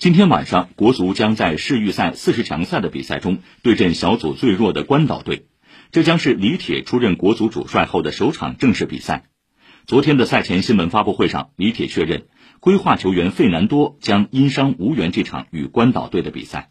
今天晚上国足将在世预赛四十强赛的比赛中对阵小组最弱的关岛队。这将是李铁出任国足主帅后的首场正式比赛。昨天的赛前新闻发布会上李铁确认规划球员费南多将因伤无缘这场与关岛队的比赛。